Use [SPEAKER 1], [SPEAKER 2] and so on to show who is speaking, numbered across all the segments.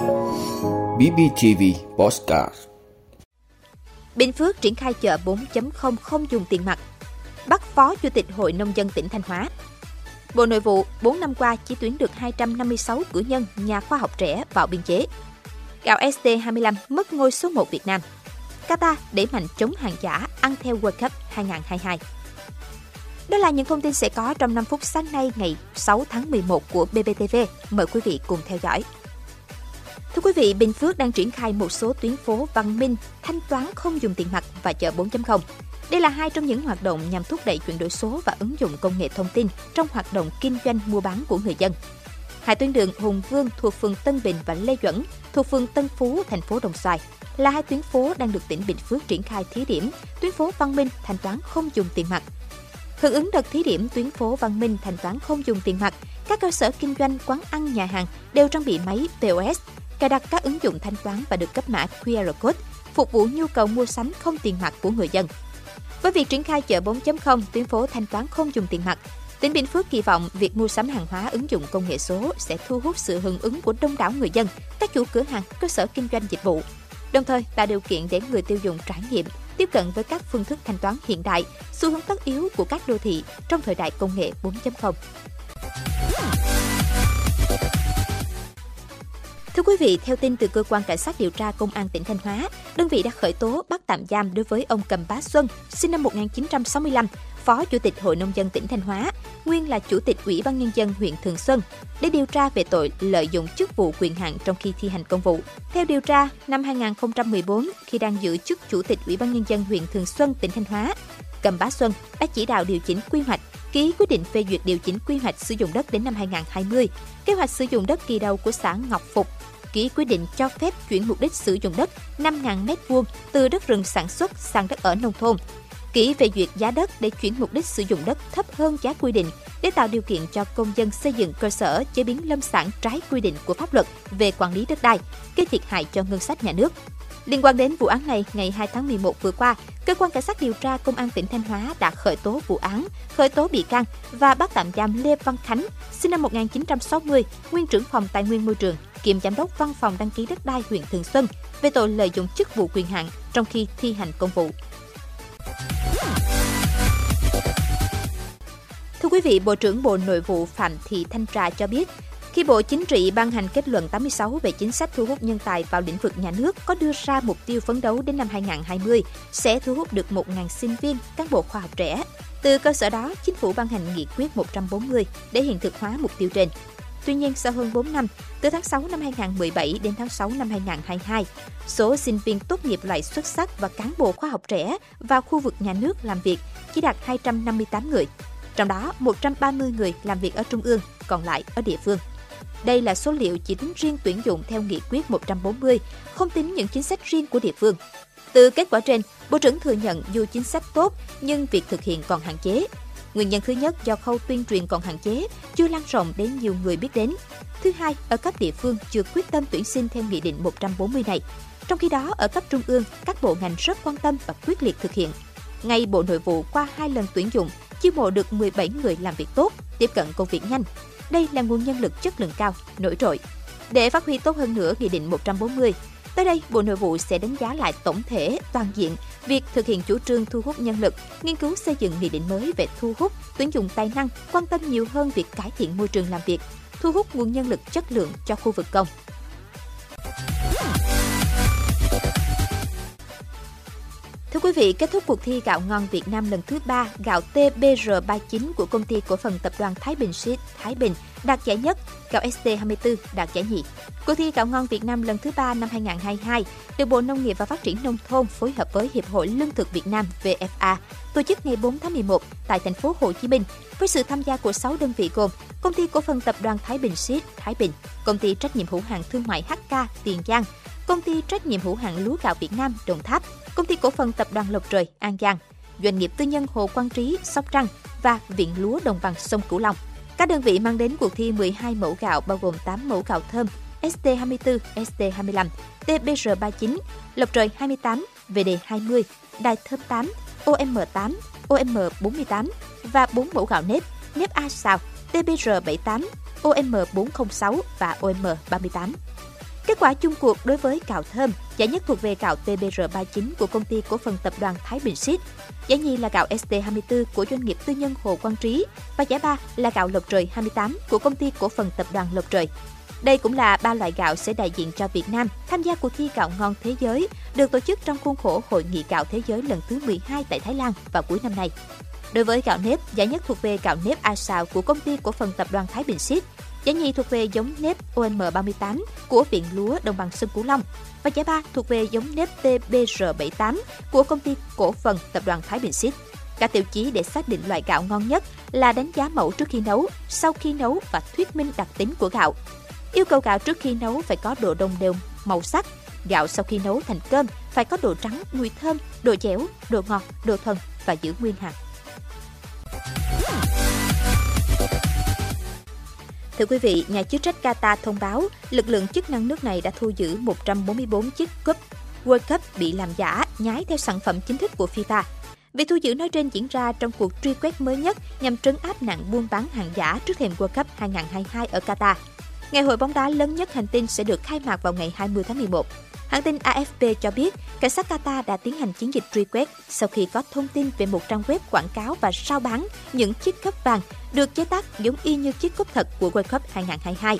[SPEAKER 1] BBTV Postcard
[SPEAKER 2] Bình Phước triển khai chợ 4.0 không dùng tiền mặt. Bắt Phó Chủ tịch Hội Nông dân tỉnh Thanh Hóa. Bộ Nội vụ 4 năm qua chỉ tuyển được 256 cử nhân, nhà khoa học trẻ vào biên chế. Gạo ST25 mất ngôi số 1 Việt Nam. Qatar đẩy mạnh chống hàng giả ăn theo World Cup 2022. Đó là những thông tin sẽ có trong 5 phút sáng nay ngày 6 tháng 11 của BBTV. Mời quý vị cùng theo dõi. Thưa quý vị, Bình Phước đang triển khai một số tuyến phố văn minh, thanh toán không dùng tiền mặt và chợ 4.0. Đây là hai trong những hoạt động nhằm thúc đẩy chuyển đổi số và ứng dụng công nghệ thông tin trong hoạt động kinh doanh mua bán của người dân. Hai tuyến đường Hùng Vương thuộc phường Tân Bình và Lê Duẩn thuộc phường Tân Phú, thành phố Đồng Xoài là hai tuyến phố đang được tỉnh Bình Phước triển khai thí điểm tuyến phố văn minh thanh toán không dùng tiền mặt. Hưởng ứng đợt thí điểm tuyến phố văn minh thanh toán không dùng tiền mặt, các cơ sở kinh doanh, quán ăn, nhà hàng đều trang bị máy POS, cài đặt các ứng dụng thanh toán và được cấp mã QR code phục vụ nhu cầu mua sắm không tiền mặt của người dân. Với việc triển khai chợ 4.0 tuyến phố thanh toán không dùng tiền mặt, tỉnh Bình Phước kỳ vọng việc mua sắm hàng hóa ứng dụng công nghệ số sẽ thu hút sự hưởng ứng của đông đảo người dân, các chủ cửa hàng, cơ sở kinh doanh dịch vụ. Đồng thời tạo điều kiện để người tiêu dùng trải nghiệm, tiếp cận với các phương thức thanh toán hiện đại, xu hướng tất yếu của các đô thị trong thời đại công nghệ 4.0. Thưa quý vị, theo tin từ cơ quan cảnh sát điều tra công an tỉnh Thanh Hóa, đơn vị đã khởi tố bắt tạm giam đối với ông Cầm Bá Xuân, sinh năm 1965, Phó Chủ tịch Hội Nông dân tỉnh Thanh Hóa, nguyên là Chủ tịch Ủy ban Nhân dân huyện Thường Xuân, để điều tra về tội lợi dụng chức vụ quyền hạn trong khi thi hành công vụ. Theo điều tra, năm 2014, khi đang giữ chức Chủ tịch Ủy ban Nhân dân huyện Thường Xuân, tỉnh Thanh Hóa, Cầm Bá Xuân đã chỉ đạo điều chỉnh quy hoạch, ký quyết định phê duyệt điều chỉnh quy hoạch sử dụng đất đến năm 2020, kế hoạch sử dụng đất kỳ đầu của xã Ngọc Phục, ký quyết định cho phép chuyển mục đích sử dụng đất 5.000 m2 từ đất rừng sản xuất sang đất ở nông thôn, ký phê duyệt giá đất để chuyển mục đích sử dụng đất thấp hơn giá quy định để tạo điều kiện cho công dân xây dựng cơ sở chế biến lâm sản trái quy định của pháp luật về quản lý đất đai, gây thiệt hại cho ngân sách nhà nước. Liên quan đến vụ án này, ngày 2 tháng 11 vừa qua, cơ quan cảnh sát điều tra công an tỉnh Thanh Hóa đã khởi tố vụ án, khởi tố bị can và bắt tạm giam Lê Văn Khánh, sinh năm 1960, nguyên trưởng phòng tài nguyên môi trường, kiêm giám đốc văn phòng đăng ký đất đai huyện Thường Xuân về tội lợi dụng chức vụ quyền hạn trong khi thi hành công vụ. Thưa quý vị, Bộ trưởng Bộ Nội vụ Phạm Thị Thanh Trà cho biết, khi Bộ Chính trị ban hành kết luận 86 về chính sách thu hút nhân tài vào lĩnh vực nhà nước có đưa ra mục tiêu phấn đấu đến năm 2020 sẽ thu hút được 1.000 sinh viên, cán bộ khoa học trẻ. Từ cơ sở đó, chính phủ ban hành nghị quyết 140 để hiện thực hóa mục tiêu trên. Tuy nhiên, sau hơn 4 năm, từ tháng 6 năm 2017 đến tháng 6 năm 2022, số sinh viên tốt nghiệp loại xuất sắc và cán bộ khoa học trẻ vào khu vực nhà nước làm việc chỉ đạt 258 người. Trong đó, 130 người làm việc ở trung ương, còn lại ở địa phương. Đây là số liệu chỉ tính riêng tuyển dụng theo nghị quyết 140, không tính những chính sách riêng của địa phương. Từ kết quả trên, Bộ trưởng thừa nhận dù chính sách tốt nhưng việc thực hiện còn hạn chế. Nguyên nhân thứ nhất do khâu tuyên truyền còn hạn chế, chưa lan rộng đến nhiều người biết đến. Thứ hai, ở cấp địa phương chưa quyết tâm tuyển sinh theo Nghị định 140 này. Trong khi đó, ở cấp trung ương, các bộ ngành rất quan tâm và quyết liệt thực hiện. Ngay Bộ Nội vụ qua hai lần tuyển dụng, chiêu mộ được 17 người làm việc tốt, tiếp cận công việc nhanh. Đây là nguồn nhân lực chất lượng cao, nổi trội. Để phát huy tốt hơn nữa Nghị định 140, Tới đây, Bộ Nội vụ sẽ đánh giá lại tổng thể, toàn diện việc thực hiện chủ trương thu hút nhân lực, nghiên cứu xây dựng nghị định mới về thu hút, tuyển dụng tài năng, quan tâm nhiều hơn việc cải thiện môi trường làm việc, thu hút nguồn nhân lực chất lượng cho khu vực công. Thưa quý vị, kết thúc cuộc thi gạo ngon Việt Nam lần thứ 3, gạo TBR39 của công ty cổ phần tập đoàn Thái Bình Seed Thái Bình đạt giải nhất, gạo ST24 đạt giải nhì. Cuộc thi gạo ngon Việt Nam lần thứ 3 năm 2022 được Bộ Nông nghiệp và Phát triển Nông thôn phối hợp với Hiệp hội Lương thực Việt Nam VFA tổ chức ngày 4 tháng 11 tại thành phố Hồ Chí Minh với sự tham gia của 6 đơn vị gồm Công ty cổ phần tập đoàn Thái Bình Seed Thái Bình, Công ty trách nhiệm hữu hạn thương mại HK Tiền Giang, Công ty trách nhiệm hữu hạn lúa gạo Việt Nam Đồng Tháp, Công ty cổ phần tập đoàn Lộc Trời An Giang, Doanh nghiệp tư nhân Hồ Quang Trí Sóc Trăng và Viện Lúa Đồng bằng sông Cửu Long. Các đơn vị mang đến cuộc thi 12 mẫu gạo bao gồm 8 mẫu gạo thơm ST24, ST25, TBR39, Lộc Trời 28, VD20, Đài Thơm 8, OM8, OM48 và 4 mẫu gạo nếp, nếp A xào, TBR78, OM406 và OM38. Kết quả chung cuộc đối với gạo thơm, giải nhất thuộc về gạo TBR39 của công ty cổ phần tập đoàn Thái Bình Xít. Giải nhì là gạo ST24 của doanh nghiệp tư nhân Hồ Quang Trí và giải ba là gạo Lộc Trời 28 của công ty cổ phần tập đoàn Lộc Trời. Đây cũng là ba loại gạo sẽ đại diện cho Việt Nam tham gia cuộc thi gạo ngon thế giới, được tổ chức trong khuôn khổ Hội nghị gạo thế giới lần thứ 12 tại Thái Lan vào cuối năm nay. Đối với gạo nếp, giải nhất thuộc về gạo nếp A Sao của công ty cổ phần tập đoàn Thái Bình Xít giải nhì thuộc về giống nếp OM38 của Viện Lúa Đồng bằng Sông Cửu Long và giải ba thuộc về giống nếp TBR78 của công ty cổ phần tập đoàn Thái Bình xít Các tiêu chí để xác định loại gạo ngon nhất là đánh giá mẫu trước khi nấu, sau khi nấu và thuyết minh đặc tính của gạo. Yêu cầu gạo trước khi nấu phải có độ đồng đều, màu sắc. Gạo sau khi nấu thành cơm phải có độ trắng, mùi thơm, độ dẻo, độ ngọt, độ thuần và giữ nguyên hạt. Thưa quý vị, nhà chức trách Qatar thông báo lực lượng chức năng nước này đã thu giữ 144 chiếc cúp World Cup bị làm giả, nhái theo sản phẩm chính thức của FIFA. Việc thu giữ nói trên diễn ra trong cuộc truy quét mới nhất nhằm trấn áp nạn buôn bán hàng giả trước thềm World Cup 2022 ở Qatar. Ngày hội bóng đá lớn nhất hành tinh sẽ được khai mạc vào ngày 20 tháng 11. Hãng tin AFP cho biết, cảnh sát Qatar đã tiến hành chiến dịch truy quét sau khi có thông tin về một trang web quảng cáo và sao bán những chiếc cúp vàng được chế tác giống y như chiếc cúp thật của World Cup 2022.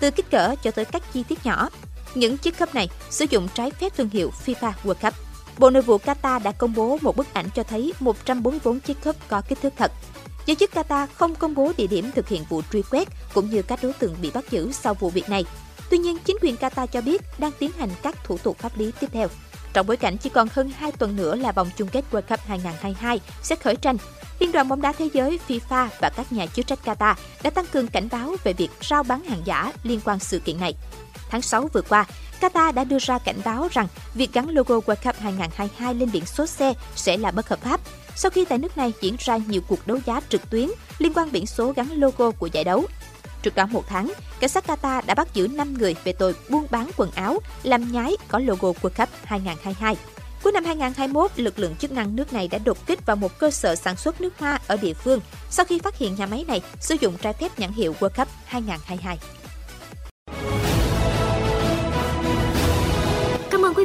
[SPEAKER 2] Từ kích cỡ cho tới các chi tiết nhỏ, những chiếc cúp này sử dụng trái phép thương hiệu FIFA World Cup. Bộ Nội vụ Qatar đã công bố một bức ảnh cho thấy 144 chiếc cúp có kích thước thật. Giới chức Qatar không công bố địa điểm thực hiện vụ truy quét cũng như các đối tượng bị bắt giữ sau vụ việc này. Tuy nhiên, chính quyền Qatar cho biết đang tiến hành các thủ tục pháp lý tiếp theo. Trong bối cảnh chỉ còn hơn 2 tuần nữa là vòng chung kết World Cup 2022 sẽ khởi tranh, Liên đoàn bóng đá thế giới FIFA và các nhà chức trách Qatar đã tăng cường cảnh báo về việc rao bán hàng giả liên quan sự kiện này. Tháng 6 vừa qua, Qatar đã đưa ra cảnh báo rằng việc gắn logo World Cup 2022 lên biển số xe sẽ là bất hợp pháp sau khi tại nước này diễn ra nhiều cuộc đấu giá trực tuyến liên quan biển số gắn logo của giải đấu. Trước đó một tháng, cảnh sát Qatar đã bắt giữ 5 người về tội buôn bán quần áo làm nhái có logo World Cup 2022. Cuối năm 2021, lực lượng chức năng nước này đã đột kích vào một cơ sở sản xuất nước hoa ở địa phương sau khi phát hiện nhà máy này sử dụng trái phép nhãn hiệu World Cup 2022.